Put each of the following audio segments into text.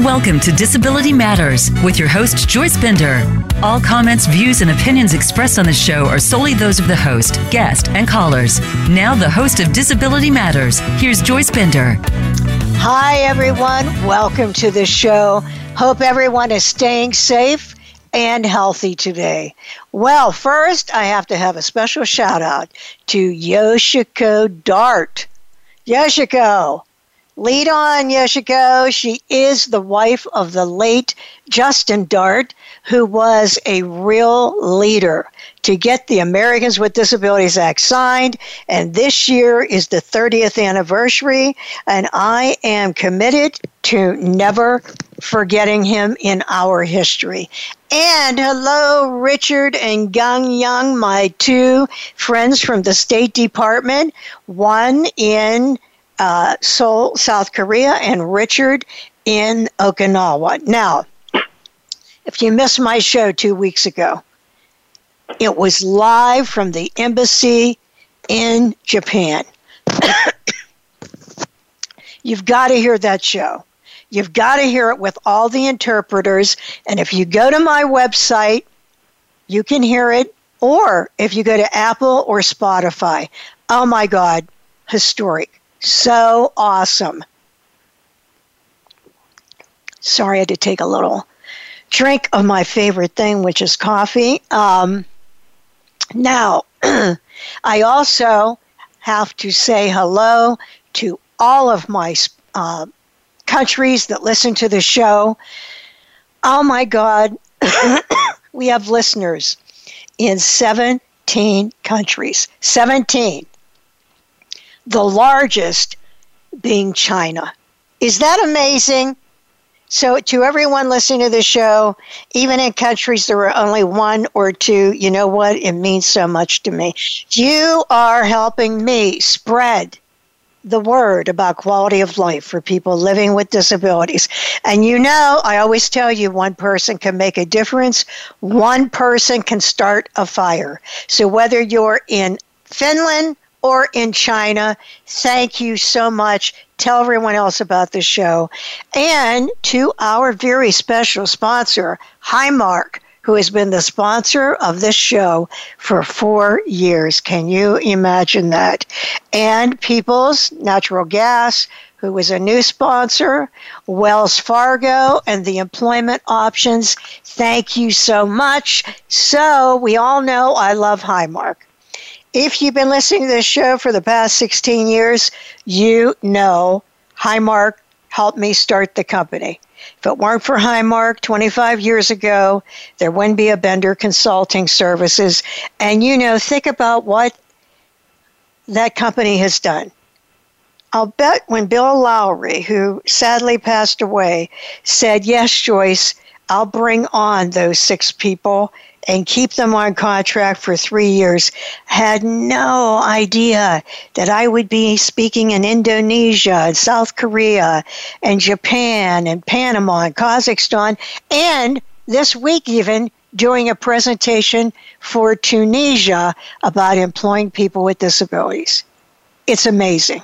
Welcome to Disability Matters with your host, Joyce Bender. All comments, views, and opinions expressed on the show are solely those of the host, guest, and callers. Now, the host of Disability Matters, here's Joyce Bender. Hi, everyone. Welcome to the show. Hope everyone is staying safe and healthy today. Well, first, I have to have a special shout out to Yoshiko Dart. Yoshiko, Lead on, Yoshiko. She is the wife of the late Justin Dart, who was a real leader to get the Americans with Disabilities Act signed. And this year is the 30th anniversary. And I am committed to never forgetting him in our history. And hello, Richard and Gang Young, my two friends from the State Department, one in uh, Seoul, South Korea, and Richard in Okinawa. Now, if you missed my show two weeks ago, it was live from the embassy in Japan. You've got to hear that show. You've got to hear it with all the interpreters. And if you go to my website, you can hear it. Or if you go to Apple or Spotify, oh my God, historic. So awesome. Sorry, I had to take a little drink of my favorite thing, which is coffee. Um, now, I also have to say hello to all of my uh, countries that listen to the show. Oh my God, we have listeners in 17 countries. 17 the largest being China. Is that amazing? So, to everyone listening to the show, even in countries there are only one or two, you know what? It means so much to me. You are helping me spread the word about quality of life for people living with disabilities. And you know, I always tell you one person can make a difference, one person can start a fire. So, whether you're in Finland, or in China. Thank you so much. Tell everyone else about the show. And to our very special sponsor, Highmark, who has been the sponsor of this show for four years. Can you imagine that? And People's Natural Gas, who is a new sponsor, Wells Fargo, and the employment options. Thank you so much. So, we all know I love Highmark. If you've been listening to this show for the past 16 years, you know Highmark helped me start the company. If it weren't for Highmark 25 years ago, there wouldn't be a Bender Consulting Services. And you know, think about what that company has done. I'll bet when Bill Lowry, who sadly passed away, said, Yes, Joyce, I'll bring on those six people and keep them on contract for three years. Had no idea that I would be speaking in Indonesia and South Korea and Japan and Panama and Kazakhstan and this week even doing a presentation for Tunisia about employing people with disabilities. It's amazing.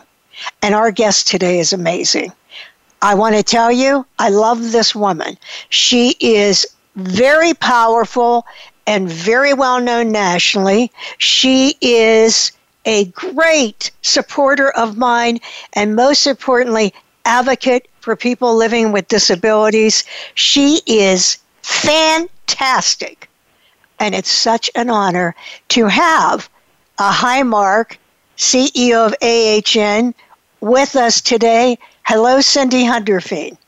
And our guest today is amazing. I want to tell you, I love this woman. She is very powerful and very well known nationally. She is a great supporter of mine and most importantly, advocate for people living with disabilities. She is fantastic. And it's such an honor to have a Highmark CEO of AHN with us today. Hello, Cindy Hundorfean.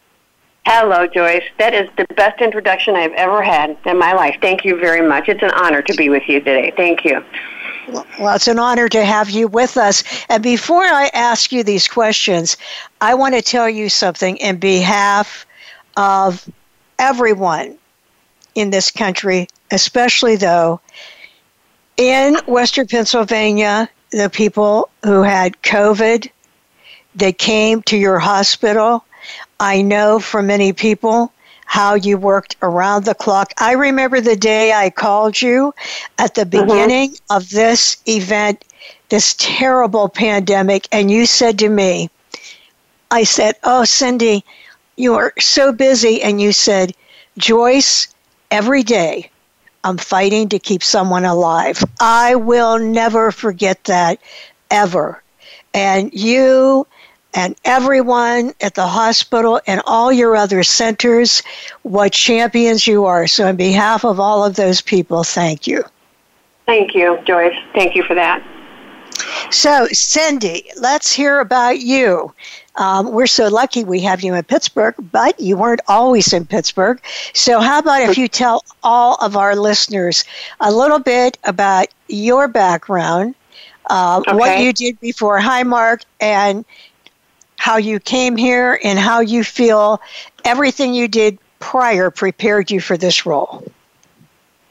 Hello, Joyce. That is the best introduction I've ever had in my life. Thank you very much. It's an honor to be with you today. Thank you. Well, it's an honor to have you with us. And before I ask you these questions, I want to tell you something in behalf of everyone in this country, especially though in Western Pennsylvania, the people who had COVID, they came to your hospital I know for many people how you worked around the clock. I remember the day I called you at the mm-hmm. beginning mm-hmm. of this event, this terrible pandemic, and you said to me, I said, Oh, Cindy, you are so busy and you said, Joyce, every day I'm fighting to keep someone alive. I will never forget that ever. And you and everyone at the hospital and all your other centers, what champions you are. So, on behalf of all of those people, thank you. Thank you, Joyce. Thank you for that. So, Cindy, let's hear about you. Um, we're so lucky we have you in Pittsburgh, but you weren't always in Pittsburgh. So, how about if you tell all of our listeners a little bit about your background, uh, okay. what you did before Highmark, and how you came here, and how you feel everything you did prior prepared you for this role?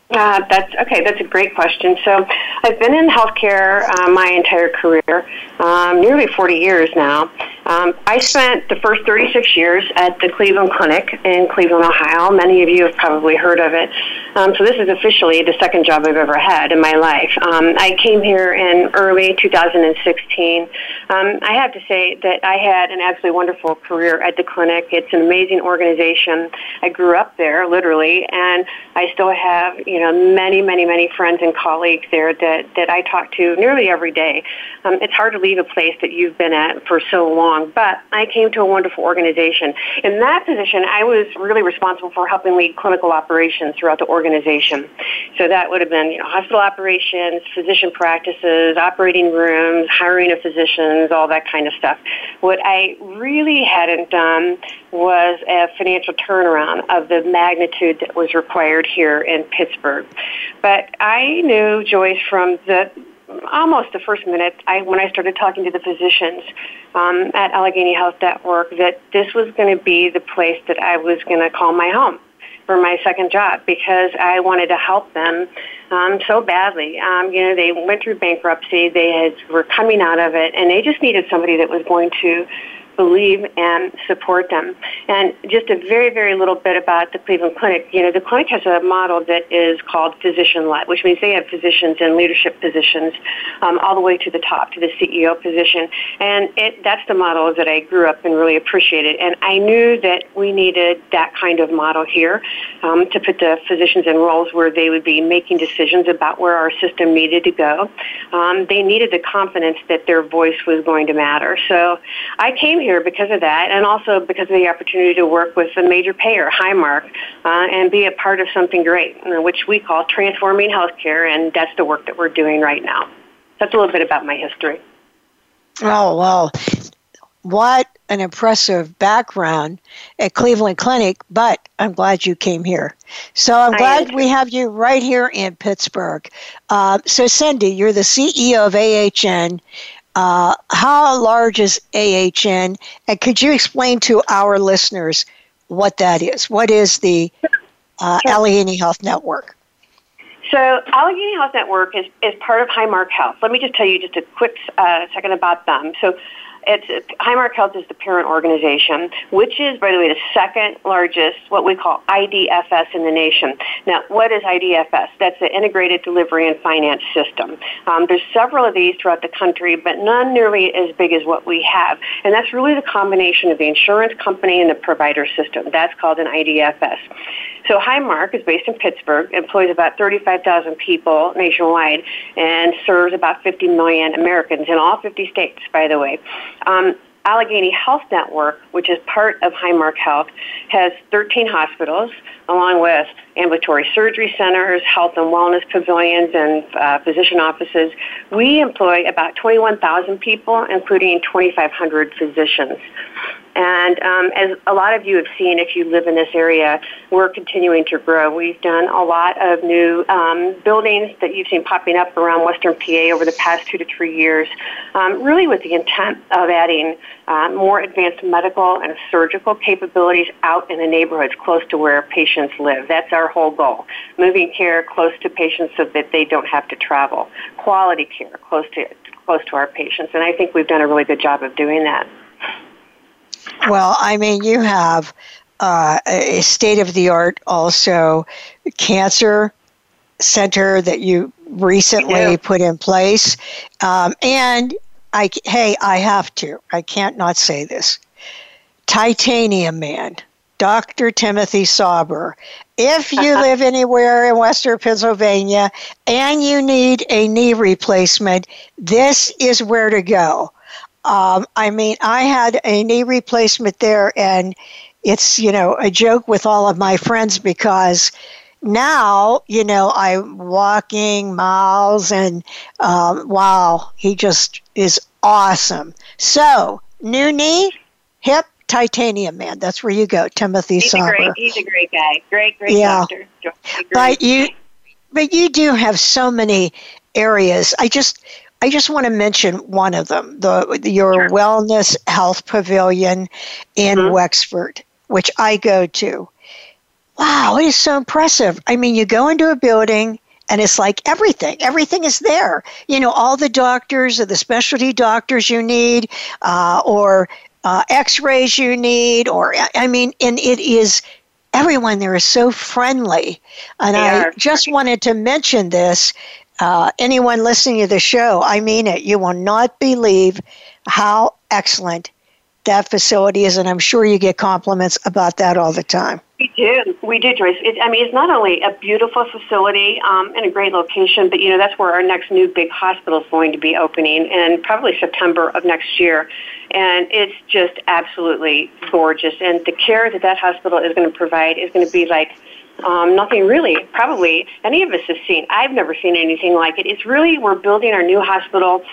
Uh, that's okay. That's a great question. So, I've been in healthcare uh, my entire career, um, nearly 40 years now. Um, I spent the first 36 years at the Cleveland Clinic in Cleveland, Ohio. Many of you have probably heard of it. Um, so, this is officially the second job I've ever had in my life. Um, I came here in early 2016. Um, I have to say that I had an absolutely wonderful career at the clinic. It's an amazing organization. I grew up there, literally, and I still have, you know, many, many, many friends and colleagues there that, that I talk to nearly every day. Um, it's hard to leave a place that you've been at for so long, but I came to a wonderful organization. In that position, I was really responsible for helping lead clinical operations throughout the organization. So that would have been, you know, hospital operations, physician practices, operating rooms, hiring of physicians, all that kind of stuff. What I really hadn't done was a financial turnaround of the magnitude that was required here in Pittsburgh. But I knew Joyce from the almost the first minute I when I started talking to the physicians um, at Allegheny Health Network that this was going to be the place that I was going to call my home for my second job because I wanted to help them um, so badly. Um, you know, they went through bankruptcy, they had, were coming out of it, and they just needed somebody that was going to believe and support them. And just a very, very little bit about the Cleveland Clinic. You know, the clinic has a model that is called physician-led, which means they have physicians in leadership positions um, all the way to the top, to the CEO position. And it, that's the model that I grew up and really appreciated. And I knew that we needed that kind of model here um, to put the physicians in roles where they would be making decisions about where our system needed to go. Um, they needed the confidence that their voice was going to matter. So I came here because of that, and also because of the opportunity to work with a major payer, Highmark, uh, and be a part of something great, which we call transforming healthcare, and that's the work that we're doing right now. That's a little bit about my history. Oh, well, what an impressive background at Cleveland Clinic, but I'm glad you came here. So I'm glad we have you right here in Pittsburgh. Uh, so, Cindy, you're the CEO of AHN. Uh, how large is AHN? And could you explain to our listeners what that is? What is the uh, Allegheny Health Network? So Allegheny Health Network is, is part of Highmark Health. Let me just tell you just a quick uh, second about them. So it's Highmark Health is the parent organization, which is, by the way, the second largest, what we call IDFS in the nation. Now, what is IDFS? That's the Integrated Delivery and Finance System. Um, there's several of these throughout the country, but none nearly as big as what we have. And that's really the combination of the insurance company and the provider system. That's called an IDFS. So Highmark is based in Pittsburgh, employs about 35,000 people nationwide, and serves about 50 million Americans in all 50 states, by the way. Um, Allegheny Health Network, which is part of Highmark Health, has 13 hospitals, along with ambulatory surgery centers, health and wellness pavilions, and uh, physician offices. We employ about 21,000 people, including 2,500 physicians. And um, as a lot of you have seen, if you live in this area, we're continuing to grow. We've done a lot of new um, buildings that you've seen popping up around Western PA over the past two to three years, um, really with the intent of adding uh, more advanced medical and surgical capabilities out in the neighborhoods close to where patients live. That's our whole goal. Moving care close to patients so that they don't have to travel. Quality care close to close to our patients. And I think we've done a really good job of doing that. Well, I mean, you have uh, a state of the art also cancer center that you recently put in place. Um, and I, hey, I have to, I can't not say this. Titanium Man, Dr. Timothy Sauber. If you live anywhere in Western Pennsylvania and you need a knee replacement, this is where to go. Um, I mean, I had a knee replacement there, and it's, you know, a joke with all of my friends because now, you know, I'm walking miles, and um, wow, he just is awesome. So, new knee, hip, titanium man. That's where you go, Timothy he's Sauber. A great, he's a great guy. Great, great yeah. doctor. But you, but you do have so many areas. I just, I just want to mention one of them, the your sure. wellness health pavilion in mm-hmm. Wexford, which I go to. Wow, it is so impressive. I mean, you go into a building and it's like everything everything is there you know all the doctors or the specialty doctors you need uh, or uh, x-rays you need or i mean and it is everyone there is so friendly and they i are. just wanted to mention this uh, anyone listening to the show i mean it you will not believe how excellent that facility is and i'm sure you get compliments about that all the time we do. We do, Joyce. It, I mean, it's not only a beautiful facility um, and a great location, but, you know, that's where our next new big hospital is going to be opening in probably September of next year. And it's just absolutely gorgeous. And the care that that hospital is going to provide is going to be like um, nothing really, probably any of us has seen. I've never seen anything like it. It's really, we're building our new hospital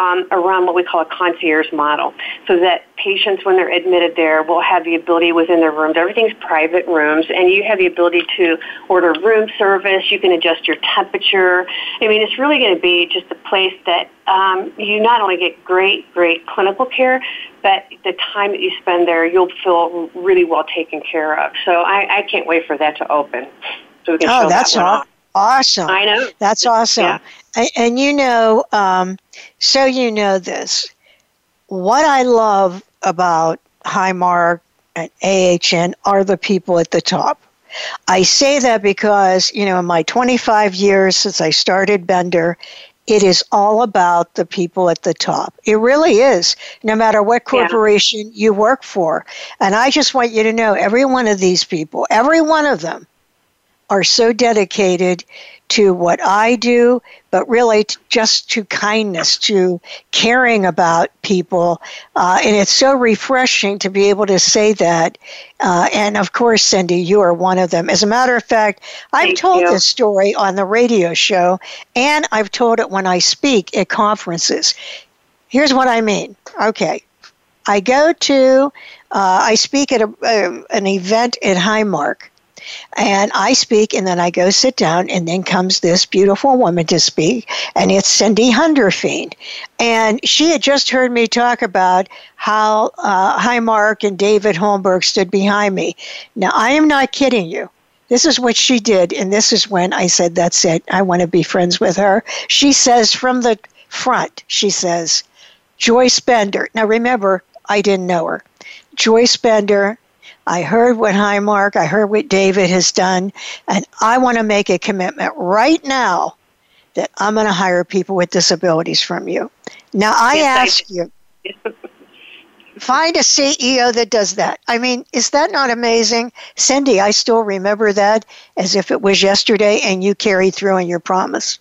um, around what we call a concierge model, so that patients, when they're admitted there, will have the ability within their rooms. Everything's private rooms, and you have the ability to order room service. You can adjust your temperature. I mean, it's really going to be just a place that um, you not only get great, great clinical care, but the time that you spend there, you'll feel really well taken care of. So I, I can't wait for that to open. So we can oh, show that's that awesome. I know. That's awesome. Yeah. And, and you know, um, so you know this. What I love about Highmark and AHN are the people at the top. I say that because, you know, in my 25 years since I started Bender, it is all about the people at the top. It really is, no matter what corporation yeah. you work for. And I just want you to know every one of these people, every one of them, are so dedicated to what I do, but really just to kindness, to caring about people. Uh, and it's so refreshing to be able to say that. Uh, and of course, Cindy, you are one of them. As a matter of fact, I've Thank told you. this story on the radio show, and I've told it when I speak at conferences. Here's what I mean. Okay. I go to, uh, I speak at a, uh, an event in Highmark and I speak, and then I go sit down, and then comes this beautiful woman to speak, and it's Cindy Hundorfean. And she had just heard me talk about how uh, Highmark and David Holmberg stood behind me. Now, I am not kidding you. This is what she did, and this is when I said, That's it. I want to be friends with her. She says from the front, she says, Joyce Bender. Now, remember, I didn't know her. Joyce Bender, I heard what Highmark, I heard what David has done, and I want to make a commitment right now that I'm going to hire people with disabilities from you. Now, I yes, ask I you, find a CEO that does that. I mean, is that not amazing? Cindy, I still remember that as if it was yesterday, and you carried through on your promise.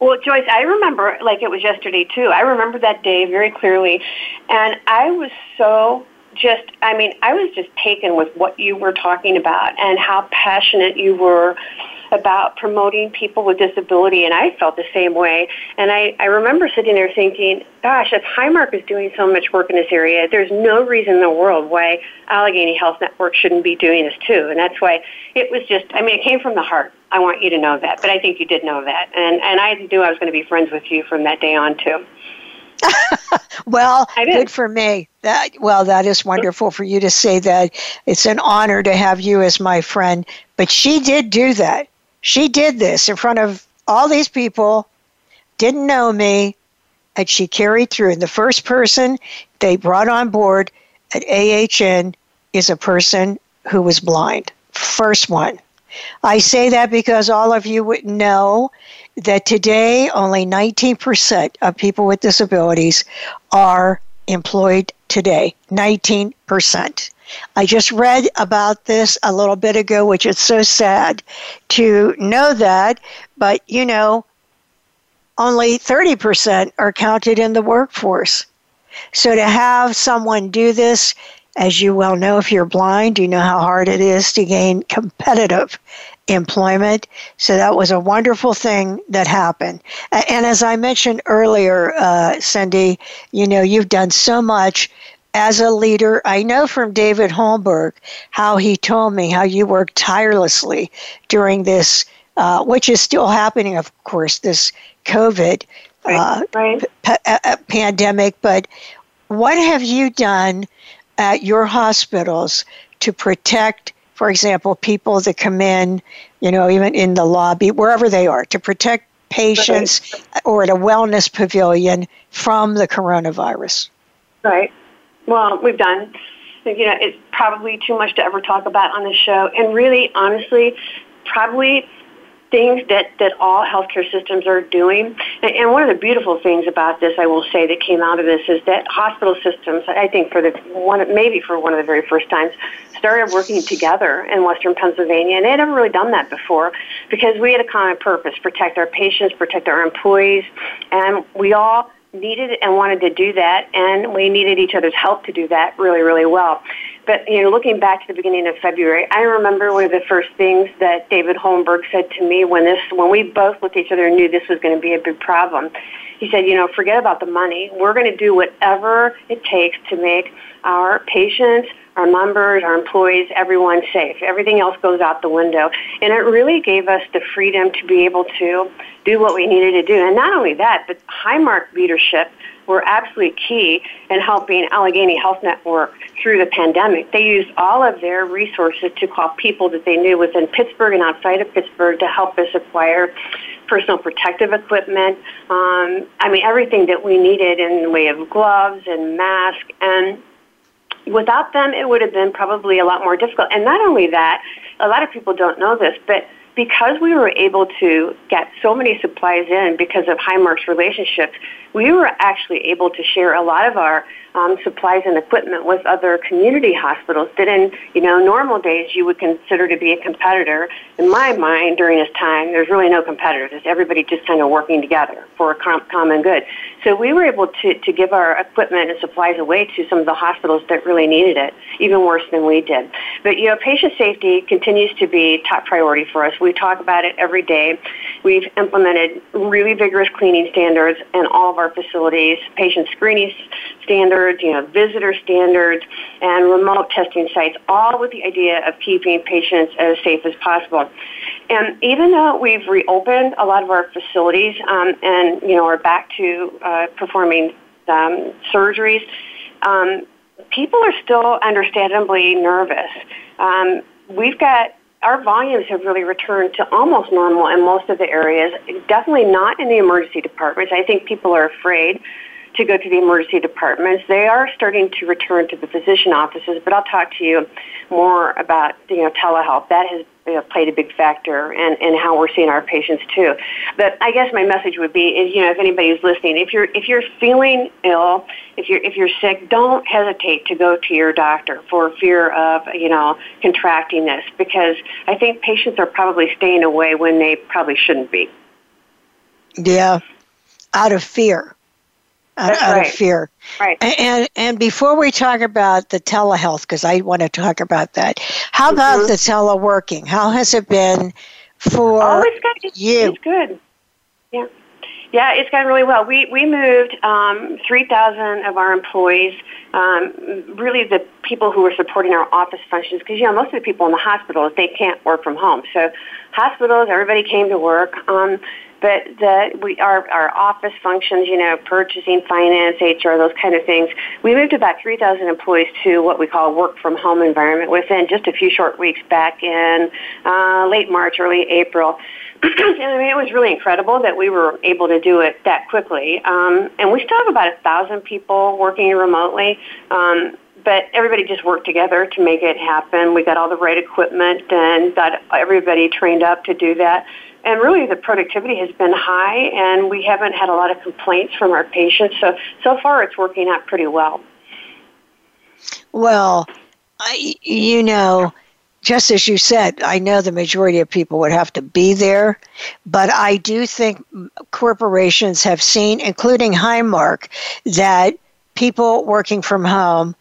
Well, Joyce, I remember like it was yesterday too. I remember that day very clearly, and I was so just, I mean, I was just taken with what you were talking about and how passionate you were about promoting people with disability, and I felt the same way. And I, I remember sitting there thinking, gosh, if Highmark is doing so much work in this area, there's no reason in the world why Allegheny Health Network shouldn't be doing this too. And that's why it was just, I mean, it came from the heart. I want you to know that, but I think you did know that. And, and I knew I was going to be friends with you from that day on too. Well, good for me. That well, that is wonderful for you to say that. It's an honor to have you as my friend. But she did do that. She did this in front of all these people, didn't know me, and she carried through. And the first person they brought on board at AHN is a person who was blind. First one. I say that because all of you would know that today only 19% of people with disabilities are employed today 19%. I just read about this a little bit ago, which is so sad to know that, but you know, only 30% are counted in the workforce. So to have someone do this, as you well know, if you're blind, you know how hard it is to gain competitive employment. So that was a wonderful thing that happened. And as I mentioned earlier, uh, Cindy, you know, you've done so much as a leader. I know from David Holmberg how he told me how you worked tirelessly during this, uh, which is still happening, of course, this COVID uh, right. P- pandemic. But what have you done at your hospitals to protect? For example, people that come in, you know, even in the lobby, wherever they are, to protect patients right. or at a wellness pavilion from the coronavirus. Right. Well, we've done. You know, it's probably too much to ever talk about on the show. And really, honestly, probably things that, that all healthcare systems are doing. And one of the beautiful things about this, I will say, that came out of this is that hospital systems, I think for the one, maybe for one of the very first times, started working together in Western Pennsylvania. And they had never really done that before because we had a common purpose, protect our patients, protect our employees, and we all needed and wanted to do that, and we needed each other's help to do that really, really well. But you know, looking back to the beginning of February, I remember one of the first things that David Holmberg said to me when this, when we both looked at each other and knew this was going to be a big problem. He said, you know, forget about the money. We're going to do whatever it takes to make our patients, our members, our employees, everyone safe. Everything else goes out the window. And it really gave us the freedom to be able to do what we needed to do. And not only that, but Highmark leadership were absolutely key in helping Allegheny Health Network through the pandemic. They used all of their resources to call people that they knew within Pittsburgh and outside of Pittsburgh to help us acquire personal protective equipment. Um, I mean, everything that we needed in the way of gloves and masks. And without them, it would have been probably a lot more difficult. And not only that, a lot of people don't know this, but because we were able to get so many supplies in because of Highmark's relationships, we were actually able to share a lot of our um, supplies and equipment with other community hospitals that in you know normal days you would consider to be a competitor. In my mind, during this time, there's really no competitors. It's everybody just kind of working together for a com- common good. So we were able to, to give our equipment and supplies away to some of the hospitals that really needed it, even worse than we did. But you know, patient safety continues to be top priority for us. We talk about it every day. We've implemented really vigorous cleaning standards in all of our facilities, patient screening standards, you know, visitor standards, and remote testing sites, all with the idea of keeping patients as safe as possible. And even though we've reopened a lot of our facilities um, and you know are back to uh, performing um, surgeries, um, people are still understandably nervous. Um, we've got our volumes have really returned to almost normal in most of the areas. Definitely not in the emergency departments. I think people are afraid to go to the emergency departments. They are starting to return to the physician offices, but I'll talk to you more about you know telehealth. That has you know, played a big factor in, in how we're seeing our patients too. But I guess my message would be is you know if anybody's listening, if you're if you're feeling ill, if you're if you're sick, don't hesitate to go to your doctor for fear of you know contracting this because I think patients are probably staying away when they probably shouldn't be. Yeah, out of fear out, out of fear. Right. And and before we talk about the telehealth, because I want to talk about that, how mm-hmm. about the teleworking? How has it been for oh, it's good. You? It's good. Yeah. Yeah, it's gone really well. We we moved um, three thousand of our employees, um, really the people who were supporting our office functions, because you know most of the people in the hospitals they can't work from home. So hospitals, everybody came to work. Um, but the we our our office functions, you know, purchasing, finance, HR, those kind of things. We moved about 3,000 employees to what we call a work from home environment within just a few short weeks back in uh, late March, early April. and I mean, it was really incredible that we were able to do it that quickly. Um, and we still have about a thousand people working remotely. Um, but everybody just worked together to make it happen. We got all the right equipment and got everybody trained up to do that and really the productivity has been high and we haven't had a lot of complaints from our patients. So so far it's working out pretty well. Well, I, you know, just as you said, I know the majority of people would have to be there, but I do think corporations have seen, including Highmark, that people working from home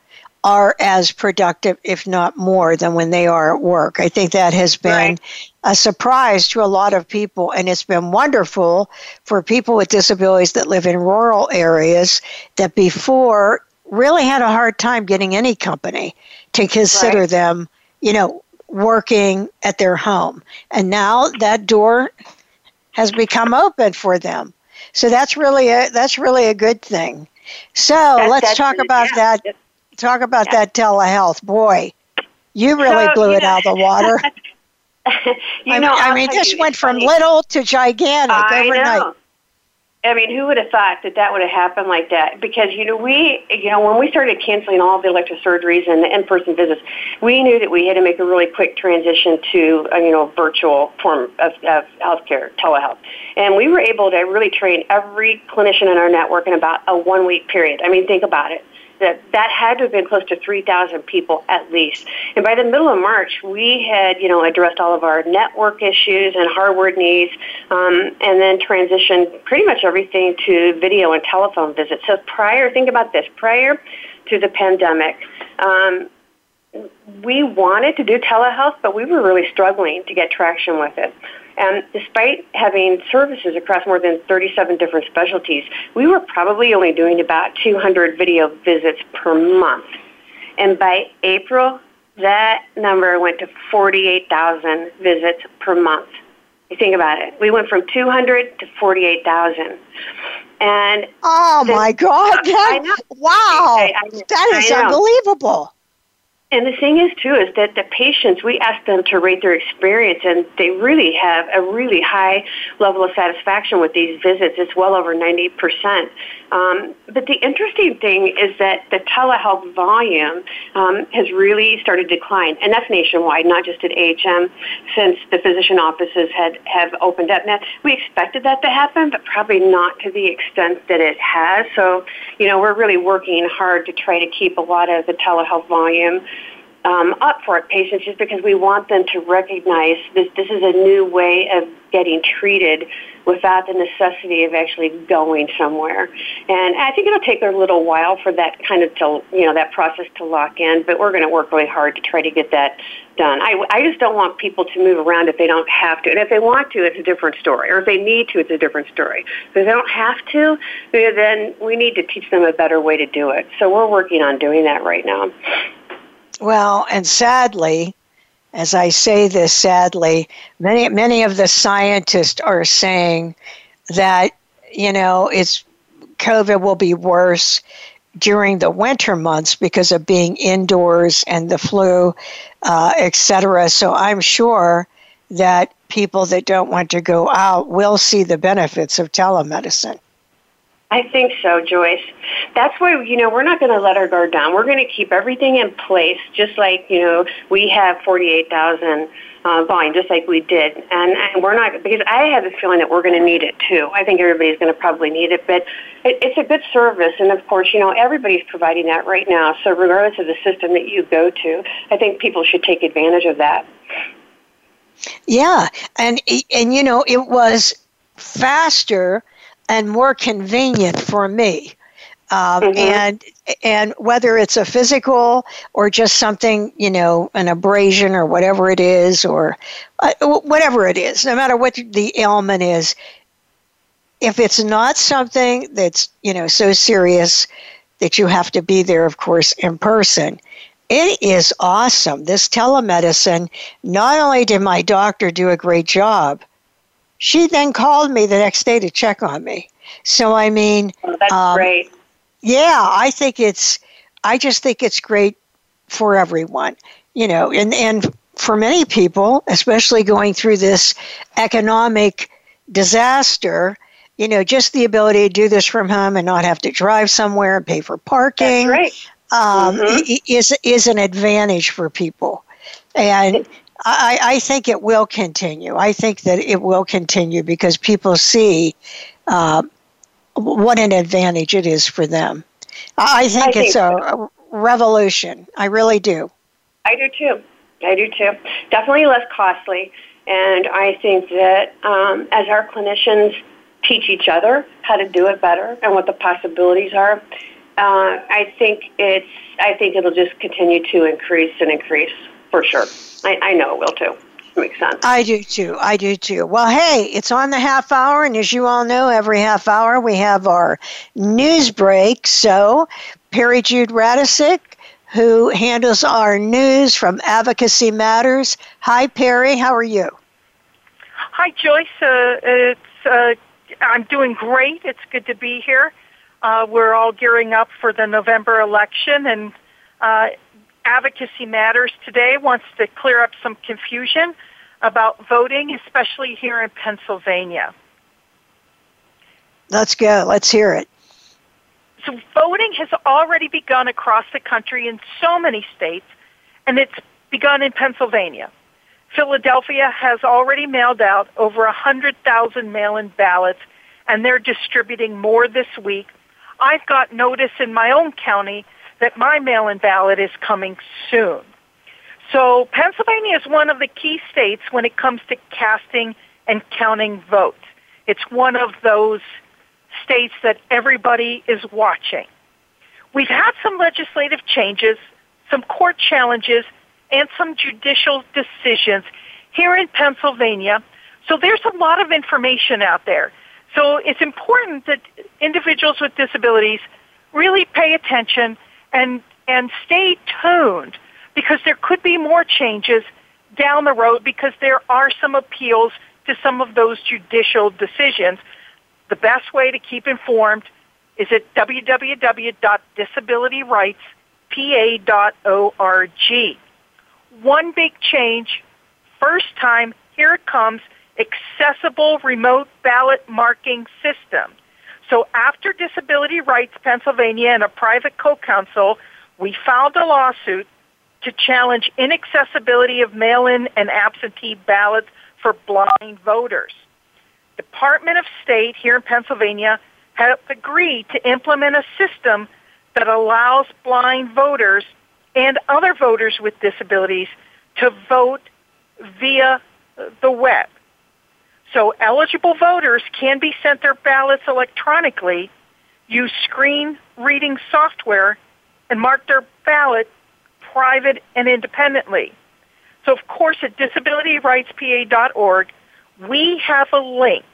are as productive, if not more, than when they are at work. I think that has been right. a surprise to a lot of people, and it's been wonderful for people with disabilities that live in rural areas that before really had a hard time getting any company to consider right. them, you know, working at their home. And now that door has become open for them. So that's really a that's really a good thing. So that's, let's talk about yeah. that. Talk about yeah. that telehealth, boy. You really so, blew it know, out of the water. you I know, I mean, this went from little to gigantic I overnight. Know. I mean, who would have thought that that would have happened like that? Because you know, we, you know, when we started canceling all the elective surgeries and the in-person visits, we knew that we had to make a really quick transition to, a, you know, virtual form of, of healthcare, telehealth, and we were able to really train every clinician in our network in about a one-week period. I mean, think about it that that had to have been close to 3,000 people at least. And by the middle of March, we had, you know, addressed all of our network issues and hardware needs, um, and then transitioned pretty much everything to video and telephone visits. So prior, think about this, prior to the pandemic, um, we wanted to do telehealth, but we were really struggling to get traction with it. And despite having services across more than 37 different specialties, we were probably only doing about 200 video visits per month. And by April, that number went to 48,000 visits per month. You think about it. We went from 200 to 48,000. And oh my God! That, wow, I, I, that is unbelievable. And the thing is, too, is that the patients, we ask them to rate their experience, and they really have a really high level of satisfaction with these visits. It's well over 90%. Um, but the interesting thing is that the telehealth volume um, has really started to decline, and that's nationwide, not just at AHN, since the physician offices had have opened up. Now, we expected that to happen, but probably not to the extent that it has. So, you know, we're really working hard to try to keep a lot of the telehealth volume um, up for patients, just because we want them to recognize this, this is a new way of getting treated without the necessity of actually going somewhere. And I think it'll take a little while for that kind of to, you know, that process to lock in, but we're going to work really hard to try to get that done. I, I just don't want people to move around if they don't have to. And if they want to, it's a different story. Or if they need to, it's a different story. But if they don't have to, then we need to teach them a better way to do it. So we're working on doing that right now. Well, and sadly, as I say this sadly, many many of the scientists are saying that you know it's COVID will be worse during the winter months because of being indoors and the flu, uh, etc. So I'm sure that people that don't want to go out will see the benefits of telemedicine. I think so, Joyce. That's why, you know, we're not going to let our guard down. We're going to keep everything in place, just like, you know, we have 48,000 uh, volume, just like we did. And, and we're not, because I have a feeling that we're going to need it too. I think everybody's going to probably need it, but it, it's a good service. And of course, you know, everybody's providing that right now. So regardless of the system that you go to, I think people should take advantage of that. Yeah. And, and you know, it was faster and more convenient for me. Um, mm-hmm. and and whether it's a physical or just something you know an abrasion or whatever it is or uh, whatever it is no matter what the ailment is if it's not something that's you know so serious that you have to be there of course in person it is awesome this telemedicine not only did my doctor do a great job she then called me the next day to check on me. So I mean, oh, that's um, great. Yeah, I think it's. I just think it's great for everyone. You know, and and for many people, especially going through this economic disaster, you know, just the ability to do this from home and not have to drive somewhere and pay for parking um, mm-hmm. is is an advantage for people. And I, I think it will continue. I think that it will continue because people see uh, what an advantage it is for them. I think, I think it's so. a revolution. I really do. I do too. I do too. Definitely less costly. And I think that um, as our clinicians teach each other how to do it better and what the possibilities are, uh, I think it's. I think it'll just continue to increase and increase for sure. I, I know it will too. Makes sense. I do too. I do too. Well, hey, it's on the half hour, and as you all know, every half hour we have our news break. So, Peri Jude Radecic, who handles our news from Advocacy Matters. Hi, Peri. How are you? Hi, Joyce. Uh, it's uh, I'm doing great. It's good to be here. Uh, we're all gearing up for the November election, and uh, Advocacy Matters today wants to clear up some confusion about voting, especially here in Pennsylvania. Let's go. Let's hear it. So, voting has already begun across the country in so many states, and it's begun in Pennsylvania. Philadelphia has already mailed out over 100,000 mail in ballots, and they're distributing more this week. I've got notice in my own county that my mail in ballot is coming soon. So Pennsylvania is one of the key states when it comes to casting and counting votes. It's one of those states that everybody is watching. We've had some legislative changes, some court challenges, and some judicial decisions here in Pennsylvania. So there's a lot of information out there. So it's important that individuals with disabilities really pay attention and, and stay tuned because there could be more changes down the road because there are some appeals to some of those judicial decisions. The best way to keep informed is at www.disabilityrightspa.org. One big change, first time, here it comes, accessible remote ballot marking system. So after Disability Rights Pennsylvania and a private co-counsel, we filed a lawsuit to challenge inaccessibility of mail-in and absentee ballots for blind voters. Department of State here in Pennsylvania have agreed to implement a system that allows blind voters and other voters with disabilities to vote via the web. So eligible voters can be sent their ballots electronically, use screen reading software, and mark their ballot private and independently. So, of course, at disabilityrightspa.org, we have a link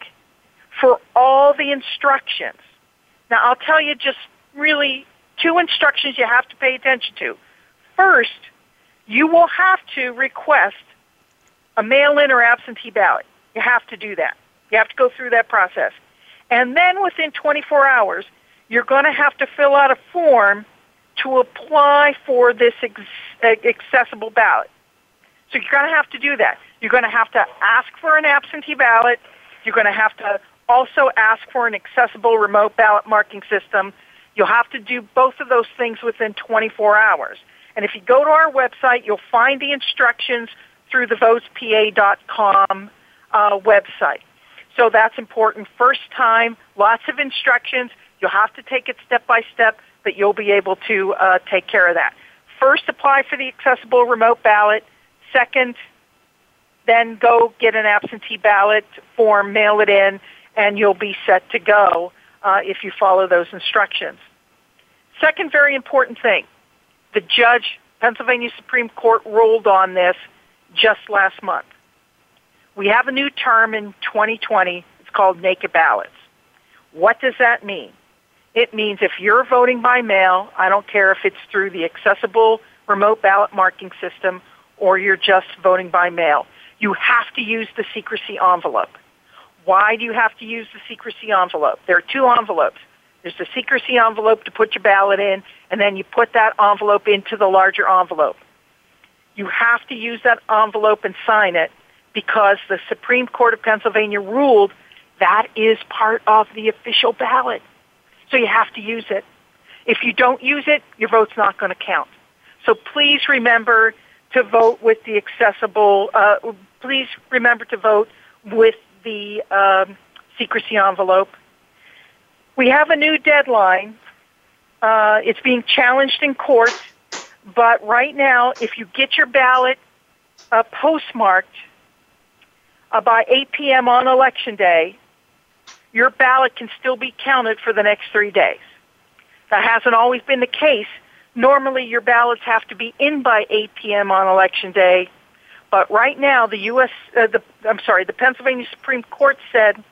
for all the instructions. Now, I'll tell you just really two instructions you have to pay attention to. First, you will have to request a mail-in or absentee ballot. You have to do that. You have to go through that process. And then within 24 hours, you're going to have to fill out a form to apply for this ex- accessible ballot. So you're going to have to do that. You're going to have to ask for an absentee ballot. You're going to have to also ask for an accessible remote ballot marking system. You'll have to do both of those things within 24 hours. And if you go to our website, you'll find the instructions through the votespa.com uh, website. So that's important. First time, lots of instructions. You'll have to take it step by step but you'll be able to uh, take care of that. First, apply for the accessible remote ballot. Second, then go get an absentee ballot form, mail it in, and you'll be set to go uh, if you follow those instructions. Second very important thing, the judge, Pennsylvania Supreme Court ruled on this just last month. We have a new term in 2020. It's called naked ballots. What does that mean? It means if you're voting by mail, I don't care if it's through the accessible remote ballot marking system or you're just voting by mail, you have to use the secrecy envelope. Why do you have to use the secrecy envelope? There are two envelopes. There's the secrecy envelope to put your ballot in, and then you put that envelope into the larger envelope. You have to use that envelope and sign it because the Supreme Court of Pennsylvania ruled that is part of the official ballot. So you have to use it. If you don't use it, your vote's not going to count. So please remember to vote with the accessible, uh, please remember to vote with the um, secrecy envelope. We have a new deadline. Uh, it's being challenged in court But right now, if you get your ballot uh, postmarked uh, by 8 p.m. on election day, your ballot can still be counted for the next three days. That hasn't always been the case. Normally, your ballots have to be in by 8 p.m. on election day, but right now, the U.S. Uh, the I'm sorry, the Pennsylvania Supreme Court said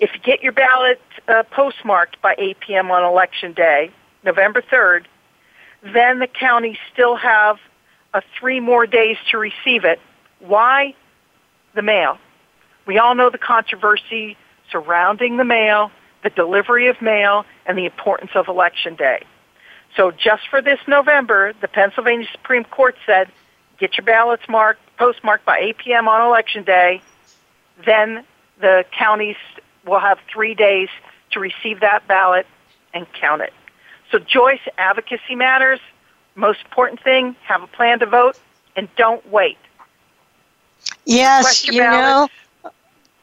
if you get your ballot uh, postmarked by 8 p.m. on election day, November 3rd, then the counties still have uh, three more days to receive it. Why? The mail. We all know the controversy surrounding the mail, the delivery of mail, and the importance of election day. So just for this November, the Pennsylvania Supreme Court said, get your ballots marked, postmarked by 8 p.m. on election day. Then the counties will have three days to receive that ballot and count it. So Joyce, advocacy matters. Most important thing, have a plan to vote and don't wait. Yes, you know,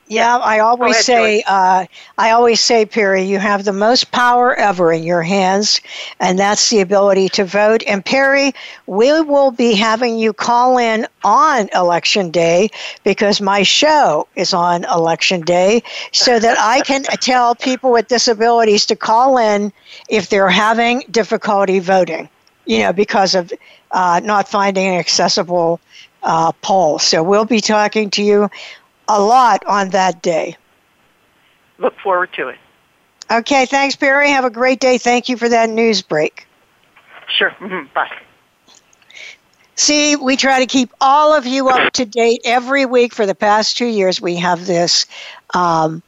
yeah, I always ahead, say, uh, I always say, Peri, you have the most power ever in your hands, and that's the ability to vote. And Peri, we will be having you call in on election day because my show is on election day, so that I can tell people with disabilities to call in if they're having difficulty voting. You know, because of uh, not finding an accessible uh, poll. So we'll be talking to you a lot on that day. Look forward to it. Okay, thanks, Peri. Have a great day. Thank you for that news break. Sure. Mm-hmm. Bye. See, we try to keep all of you up to date every week for the past two years. We have this um,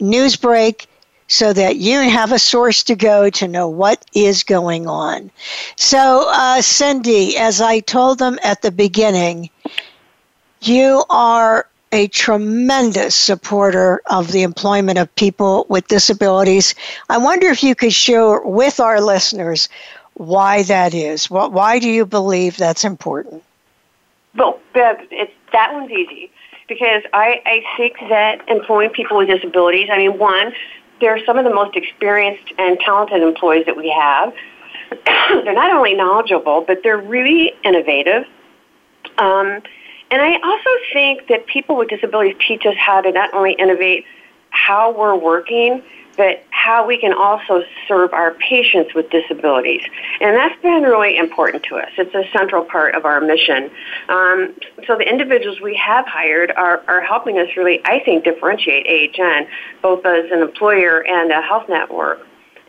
news break so that you have a source to go to know what is going on. So, uh, Cindy, as I told them at the beginning, you are a tremendous supporter of the employment of people with disabilities. I wonder if you could share with our listeners why that is. Why do you believe that's important? Well, that one's easy because I, I think that employing people with disabilities, I mean, one, they're some of the most experienced and talented employees that we have. they're not only knowledgeable, but they're really innovative. Um, and I also think that people with disabilities teach us how to not only innovate how we're working, but how we can also serve our patients with disabilities. And that's been really important to us. It's a central part of our mission. Um, so the individuals we have hired are, are helping us really, I think, differentiate AHN, both as an employer and a health network.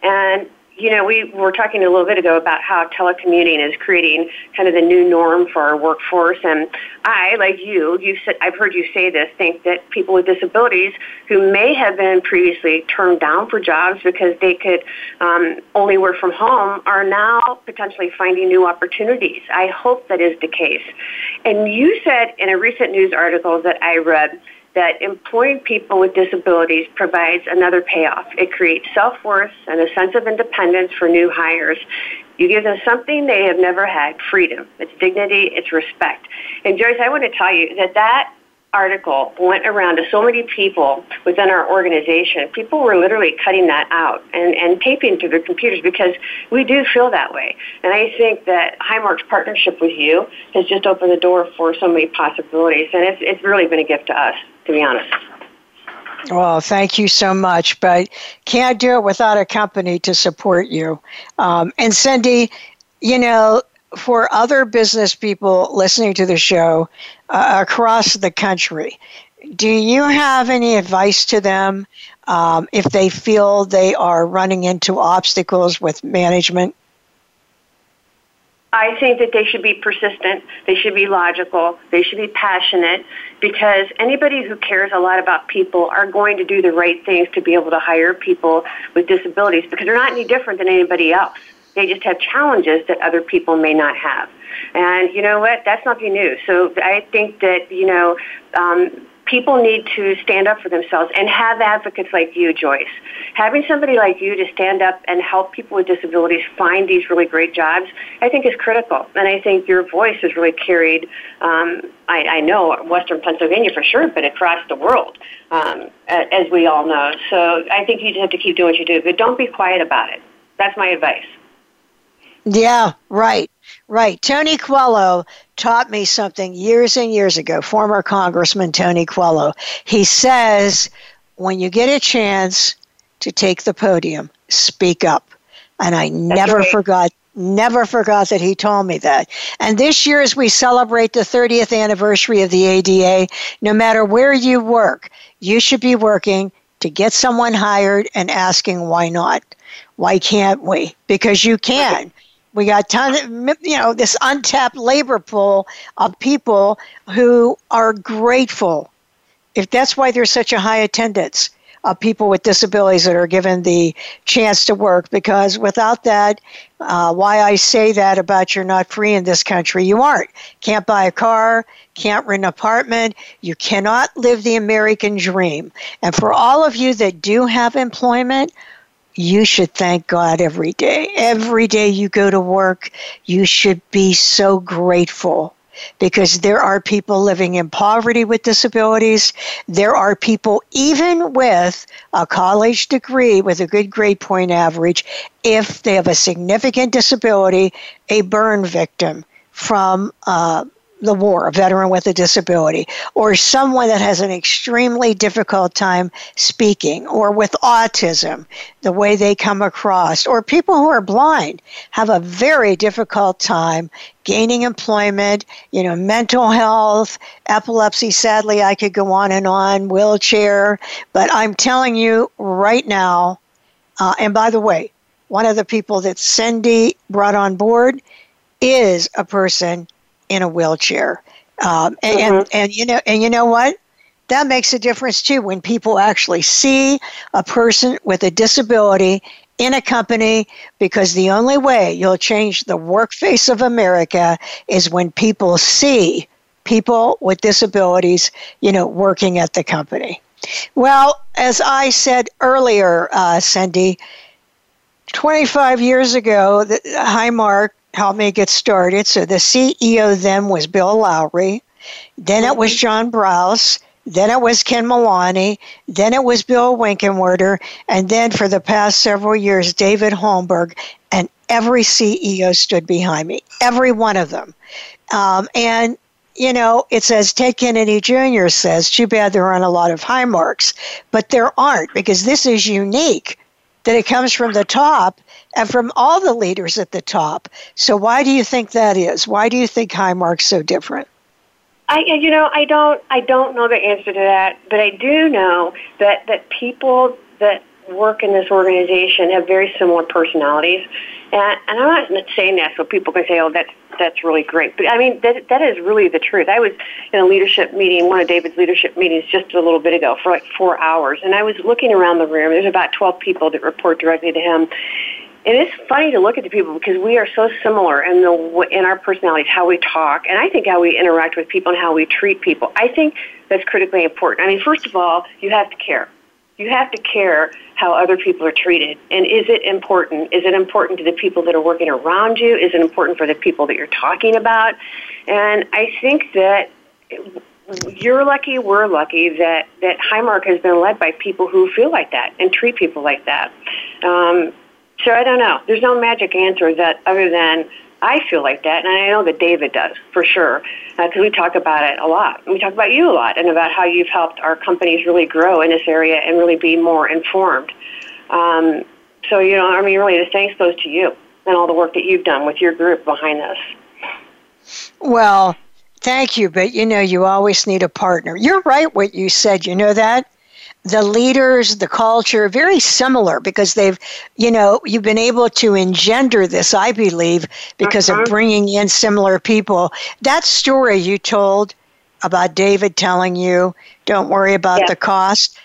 And you know, we were talking a little bit ago about how telecommuting is creating kind of the new norm for our workforce. And I, like you, you said, I've heard you say this, think that people with disabilities who may have been previously turned down for jobs because they could um, only work from home are now potentially finding new opportunities. I hope that is the case. And you said in a recent news article that I read, that employing people with disabilities provides another payoff. It creates self worth and a sense of independence for new hires. You give them something they have never had freedom, it's dignity, it's respect. And Joyce, I want to tell you that that article went around to so many people within our organization. People were literally cutting that out and, and taping to their computers because we do feel that way. And I think that Highmark's partnership with you has just opened the door for so many possibilities. And it's, it's really been a gift to us to be honest. Well, thank you so much, but can't do it without a company to support you. Um, and Cindy, you know, for other business people listening to the show uh, across the country, do you have any advice to them um, if they feel they are running into obstacles with management? I think that they should be persistent, they should be logical, they should be passionate because anybody who cares a lot about people are going to do the right things to be able to hire people with disabilities because they're not any different than anybody else. They just have challenges that other people may not have. And you know what? That's nothing new. So I think that, you know, um, people need to stand up for themselves and have advocates like you, Joyce. Having somebody like you to stand up and help people with disabilities find these really great jobs, I think is critical. And I think your voice has really carried, um, I, I know, Western Pennsylvania for sure, but across the world, um, as we all know. So I think you just have to keep doing what you do, but don't be quiet about it. That's my advice. Yeah, right, right. Tony Coelho taught me something years and years ago, former Congressman Tony Coelho. He says, when you get a chance to take the podium, speak up. And I never right. forgot never forgot that he told me that. And this year, as we celebrate the 30th anniversary of the ADA, no matter where you work, you should be working to get someone hired and asking why not. Why can't we? Because you can. We got tons of, you know, this untapped labor pool of people who are grateful. If that's why there's such a high attendance of people with disabilities that are given the chance to work, because without that, uh, why I say that about you're not free in this country, you aren't. Can't buy a car, can't rent an apartment, you cannot live the American dream. And for all of you that do have employment, you should thank God every day. Every day you go to work, you should be so grateful because there are people living in poverty with disabilities. There are people, even with a college degree with a good grade point average, if they have a significant disability, a burn victim from uh, the war, a veteran with a disability, or someone that has an extremely difficult time speaking, or with autism, the way they come across, or people who are blind have a very difficult time gaining employment, you know, mental health, epilepsy, sadly, I could go on and on, wheelchair, but I'm telling you right now, uh, and by the way, one of the people that Cindy brought on board is a person in a wheelchair. Um, and, mm-hmm. and, and you know and you know what? That makes a difference too when people actually see a person with a disability in a company because the only way you'll change the work face of America is when people see people with disabilities, you know, working at the company. Well, as I said earlier, uh, Cindy, 25 years ago, the Highmark helped me get started. So the CEO then was Bill Lowry. Then it was. John Brouse. Then it was Ken Melani. Then it was Bill Winkenwerder. And then for the past several years, David Holmberg. And every CEO stood behind me, every one of them. Um, and, you know, it says Ted Kennedy Jr. says, too bad there aren't a lot of high marks, But there aren't because this is unique that it comes from the top and from all the leaders at the top. So why do you think that is? Why do you think Highmark's so different? I, you know, I don't, I don't know the answer to that, but I do know that that people that work in this organization have very similar personalities, and, and I'm not saying that so people can say, "Oh, that's that's really great," but I mean that that is really the truth. I was in a leadership meeting, one of David's leadership meetings, just a little bit ago for like four hours, and I was looking around the room. There's about 12 people that report directly to him, it is funny to look at the people because we are so similar in the in our personalities, how we talk, and I think how we interact with people and how we treat people. I think that's critically important. I mean, first of all, you have to care. You have to care how other people are treated, and is it important? Is it important to the people that are working around you? Is it important for the people that you're talking about? And I think that you're lucky, we're lucky that that Highmark has been led by people who feel like that and treat people like that. Um, so I don't know. There's no magic answer that other than I feel like that, and I know that David does for sure, because uh, we talk about it a lot. We talk about you a lot, and about how you've helped our companies really grow in this area and really be more informed. Um, so you know, I mean, really, the thanks goes to you and all the work that you've done with your group behind this. Well, thank you, but you know, you always need a partner. You're right what you said. You know that the leaders, the culture, very similar because they've, you know, you've been able to engender this, I believe, because uh-huh. of bringing in similar people. That story you told about David telling you, don't worry about yeah. the cost.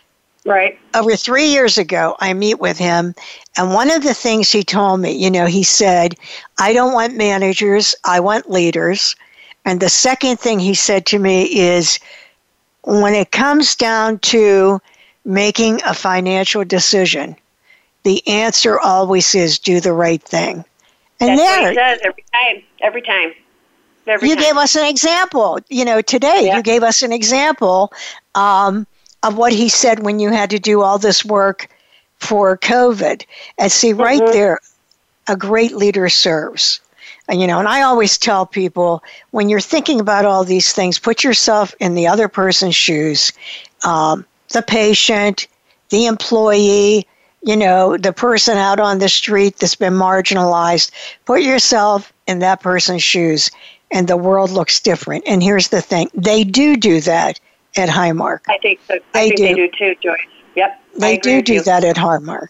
Right. Over three years ago, I meet with him, and one of the things he told me, you know, he said, I don't want managers, I want leaders. And the second thing he said to me is, when it comes down to making a financial decision, the answer always is do the right thing. And That's there, what he says every time. Every time. Every you time. gave us an example. You know, today yeah. you gave us an example um, of what he said when you had to do all this work for COVID. And see, right mm-hmm. there, a great leader serves. And, you know, and I always tell people when you're thinking about all these things, put yourself in the other person's shoes, um, the patient, the employee, you know, the person out on the street that's been marginalized. Put yourself in that person's shoes, and the world looks different. And here's the thing they do do that at Highmark. I think so. I they think do. they do too, Joyce. Yep. They do do that at Highmark.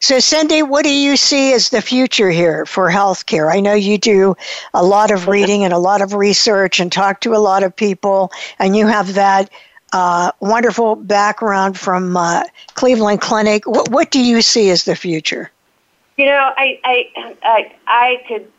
So, Cindy, what do you see as the future here for healthcare? I know you do a lot of reading and a lot of research and talk to a lot of people, and you have that uh, wonderful background from uh, Cleveland Clinic. What, what do you see as the future? You know, I I I, I could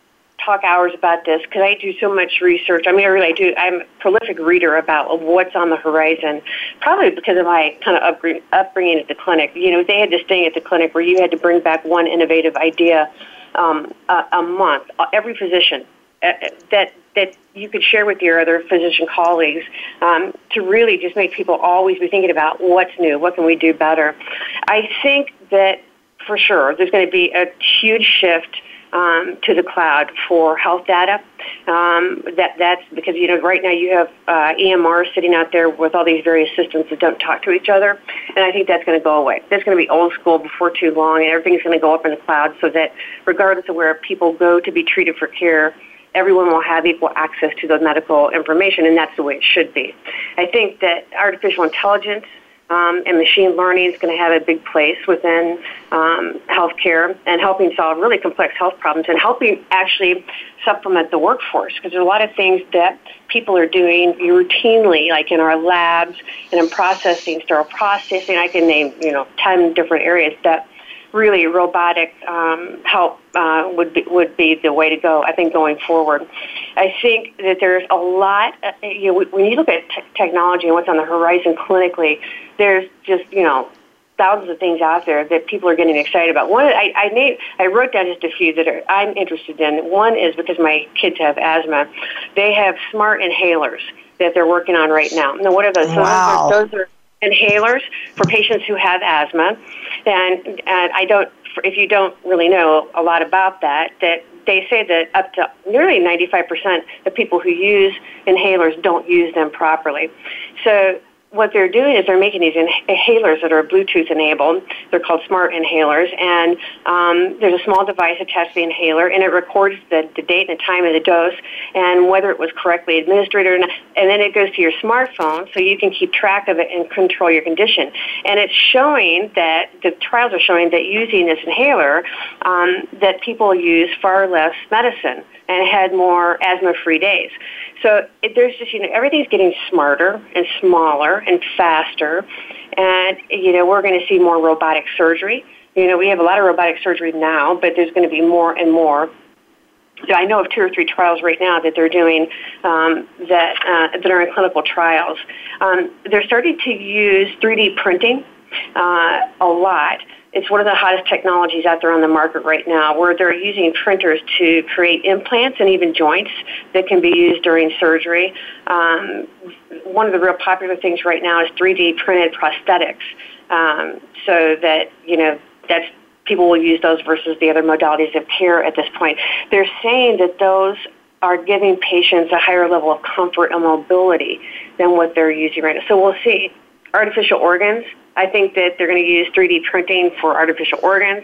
talk hours about this because I do so much research. I mean, I really do. I'm a prolific reader about what's on the horizon, probably because of my kind of upbringing at the clinic. You know, they had this thing at the clinic where you had to bring back one innovative idea um, a, a month. Uh, every physician uh, that that you could share with your other physician colleagues um, to really just make people always be thinking about what's new, what can we do better. I think that for sure there's going to be a huge shift um, to the cloud for health data. Um, that that's because you know right now you have uh, EMR sitting out there with all these various systems that don't talk to each other, and I think that's going to go away. That's going to be old school before too long, and everything's going to go up in the cloud so that regardless of where people go to be treated for care, everyone will have equal access to the medical information, and that's the way it should be. I think that artificial intelligence um, and machine learning is going to have a big place within um, healthcare and helping solve really complex health problems and helping actually supplement the workforce because there's a lot of things that people are doing routinely, like in our labs and in processing, sterile processing. I can name you know ten different areas that really robotic um, help uh, would be, would be the way to go. I think going forward, I think that there's a lot. Uh, you know, when you look at t- technology and what's on the horizon clinically, there's just you know thousands of things out there that people are getting excited about. One, I I, made, I wrote down just a few that are, I'm interested in. One is because my kids have asthma, they have smart inhalers that they're working on right now. Now, what are those? Wow. those are, those are inhalers for patients who have asthma. And, and I don't, if you don't really know a lot about that, that they say that up to nearly 95% of people who use inhalers don't use them properly. So what they're doing is they're making these inhalers that are Bluetooth enabled. They're called smart inhalers, and um, there's a small device attached to the inhaler, and it records the, the date and the time of the dose and whether it was correctly administered or not. And then it goes to your smartphone, so you can keep track of it and control your condition. And it's showing that the trials are showing that using this inhaler, um, that people use far less medicine and had more asthma-free days. So it, there's just, you know, everything's getting smarter and smaller and faster. And, you know, we're going to see more robotic surgery. You know, we have a lot of robotic surgery now, but there's going to be more and more. So I know of two or three trials right now that they're doing um, that uh, that are in clinical trials. Um, they're starting to use 3D printing uh, a lot it's one of the hottest technologies out there on the market right now where they're using printers to create implants and even joints that can be used during surgery. Um, one of the real popular things right now is 3D printed prosthetics um, so that, you know, that's people will use those versus the other modalities of care at this point. They're saying that those are giving patients a higher level of comfort and mobility than what they're using right now. So we'll see. Artificial organs, I think that they're going to use 3D printing for artificial organs.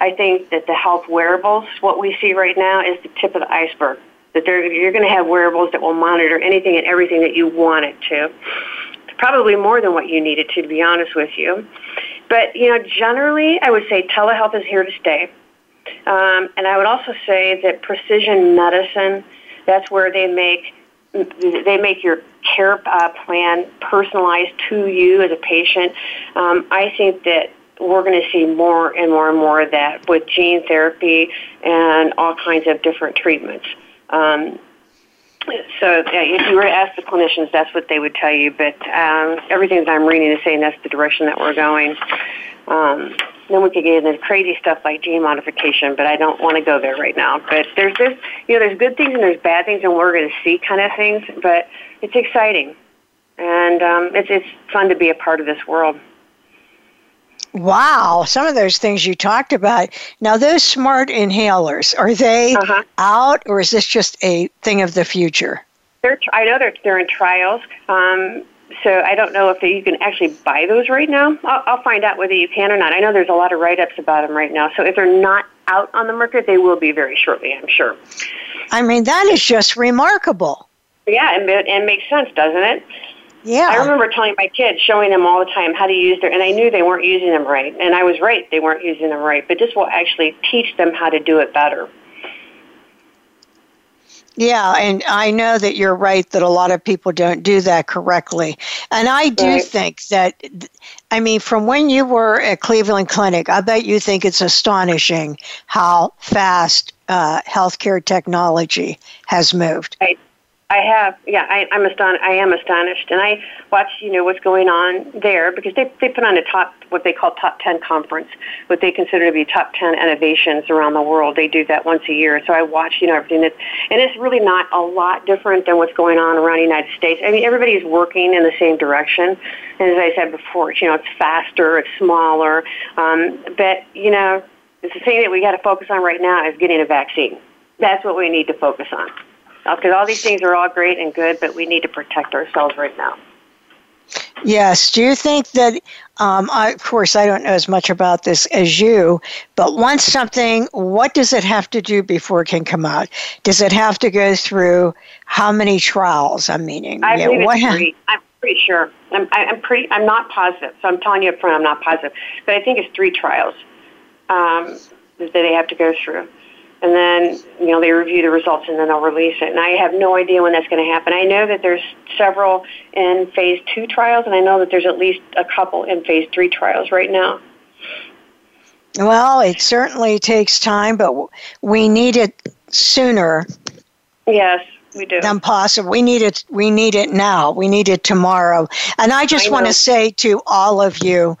I think that the health wearables, what we see right now, is the tip of the iceberg. That you're going to have wearables that will monitor anything and everything that you want it to. Probably more than what you needed to, to be honest with you. But, you know, generally, I would say telehealth is here to stay. Um, and I would also say that precision medicine, that's where they make they make your care uh, plan personalized to you as a patient. Um, I think that we're going to see more and more and more of that with gene therapy and all kinds of different treatments. Um, so yeah, if you were to ask the clinicians, that's what they would tell you. But um, everything that I'm reading is saying that's the direction that we're going. Um, then we could get into crazy stuff like gene modification, but I don't want to go there right now. But there's this, you know, there's good things and there's bad things, and we're going to see kind of things. But it's exciting, and um, it's it's fun to be a part of this world. Wow, some of those things you talked about. Now, those smart inhalers, are they uh-huh. out or is this just a thing of the future? They're, I know they're, they're in trials. Um, so I don't know if you can actually buy those right now. I'll, I'll find out whether you can or not. I know there's a lot of write-ups about them right now. So if they're not out on the market, they will be very shortly, I'm sure. I mean, that is just remarkable. Yeah, and it, it makes sense, doesn't it? Yeah. I remember telling my kids, showing them all the time how to use their, and I knew they weren't using them right. And I was right, they weren't using them right. But this will actually teach them how to do it better. Yeah, and I know that you're right that a lot of people don't do that correctly. And I do right. think that, I mean, from when you were at Cleveland Clinic, I bet you think it's astonishing how fast uh, healthcare technology has moved. Right. I have, yeah, I, I'm astonished. I am astonished, and I watch, you know, what's going on there because they they put on a top, what they call top ten conference, what they consider to be top ten innovations around the world. They do that once a year, so I watch, you know, everything that's, and it's really not a lot different than what's going on around the United States. I mean, everybody's working in the same direction, and as I said before, you know, it's faster, it's smaller, um, but you know, it's the thing that we got to focus on right now is getting a vaccine. That's what we need to focus on because all these things are all great and good, but we need to protect ourselves right now. Yes. Do you think that, um, I, of course, I don't know as much about this as you, but once something, what does it have to do before it can come out? Does it have to go through how many trials? I'm meaning, I yeah, believe what it's three. I'm pretty sure. I'm, I'm pretty. I'm not positive, so I'm telling you up front, I'm not positive, but I think it's three trials um, that they have to go through and then you know they review the results and then they'll release it. And I have no idea when that's going to happen. I know that there's several in phase two trials, and I know that there's at least a couple in phase three trials right now. Well, it certainly takes time, but we need it sooner. Yes, we do. Than possible. We need it. We need it now. We need it tomorrow. And I just I want to say to all of you,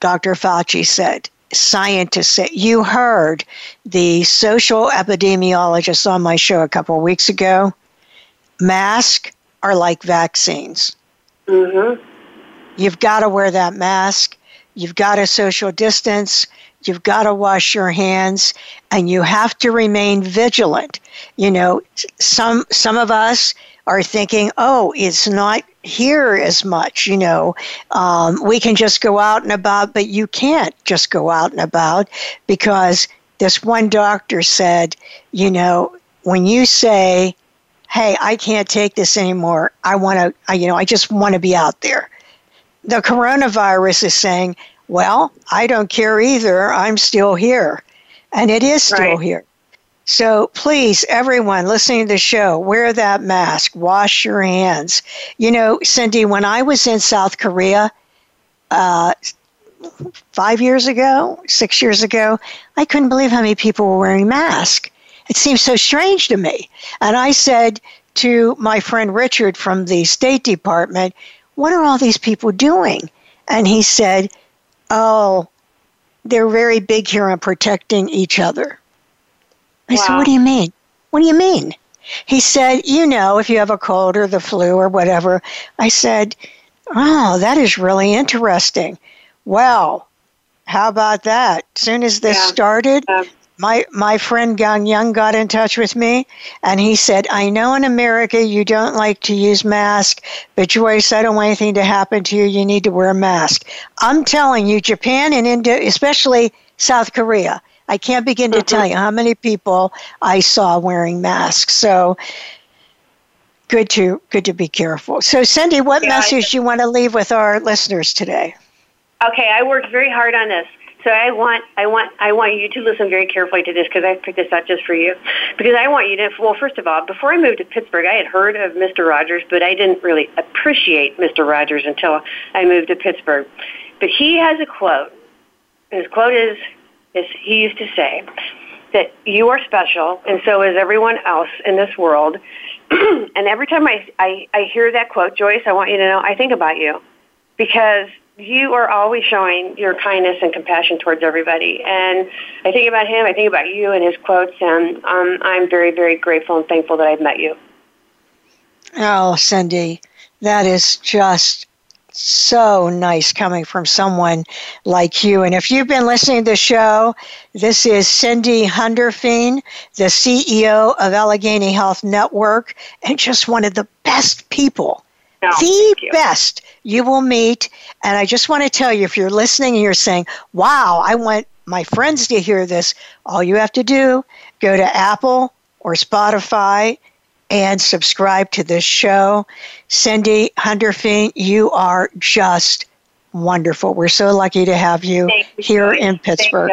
Dr. Fauci said, scientists say. You heard the social epidemiologist on my show a couple of weeks ago. Masks are like vaccines. Mm-hmm. You've got to wear that mask. You've got to social distance. You've got to wash your hands, and you have to remain vigilant. You know, some some of us are thinking, "Oh, it's not here as much. You know, um, we can just go out and about, but you can't just go out and about because this one doctor said, you know, when you say, "Hey, I can't take this anymore. I want to, you know, I just want to be out there." The coronavirus is saying, "Well, I don't care either. I'm still here." And it is still right. here. So please, everyone listening to the show, wear that mask, wash your hands. You know, Cindy, when I was in South Korea, uh, five years ago, six years ago, I couldn't believe how many people were wearing masks. It seemed so strange to me. And I said to my friend Richard from the State Department, What are all these people doing? And he said, Oh, they're very big here on protecting each other. I wow. said, What do you mean? What do you mean? He said, You know, if you have a cold or the flu or whatever. I said, Oh, that is really interesting. Well, how about that? Soon as this yeah. started, yeah. my my friend Gang Young got in touch with me and he said, I know in America you don't like to use mask, but Joyce, I don't want anything to happen to you. You need to wear a mask. I'm telling you, Japan and India, especially South Korea, I can't begin to tell mm-hmm. you how many people I saw wearing masks. So good to good to be careful. So Cindy, what yeah, message do you want to leave with our listeners today? Okay, I worked very hard on this. So I want I want I want you to listen very carefully to this because I picked this out just for you. Because I want you to well, first of all, before I moved to Pittsburgh, I had heard of Mr. Rogers, but I didn't really appreciate Mr. Rogers until I moved to Pittsburgh. But he has a quote. His quote is is he used to say that you are special and so is everyone else in this world. and every time I, I, I hear that quote, Joyce, I want you to know I think about you because you are always showing your kindness and compassion towards everybody. And I think about him, I think about you and his quotes, and um, I'm very, very grateful and thankful that I've met you. Oh, Cindy, that is just so nice coming from someone like you. And if you've been listening to the show, this is Cindy Hundorfean, the CEO of Allegheny Health Network, and just one of the best people, No, the you. best you will meet. And I just want to tell you if you're listening and you're saying, wow, I want my friends to hear this, all you have to do, go to Apple or Spotify and subscribe to this show. Cindy Hundorfean, you are just wonderful. We're so lucky to have you you, here in Pittsburgh.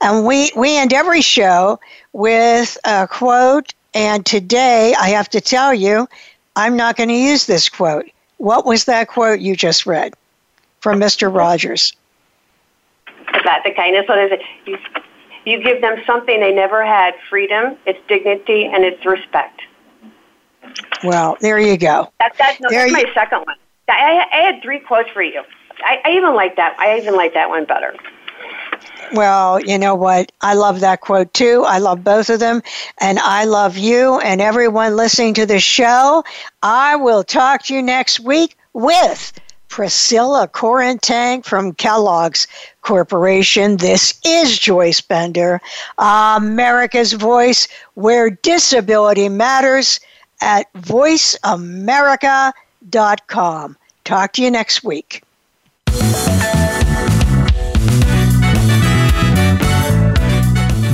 And we, we end every show with a quote. And today, I have to tell you, I'm not going to use this quote. What was that quote you just read from Mr. Rogers? That the kindness? What is it? You, you give them something they never had freedom, it's dignity, and it's respect. Well, there you go. That, that's no, that's my you- second one. I, I had three quotes for you. I, I even like that. I even like that one better. Well, you know what? I love that quote too. I love both of them. And I love you and everyone listening to the show. I will talk to you next week with Priscilla Corentang from Kellogg's Corporation. This is Joyce Bender, America's Voice, where disability matters at voiceamerica.com. Talk to you next week.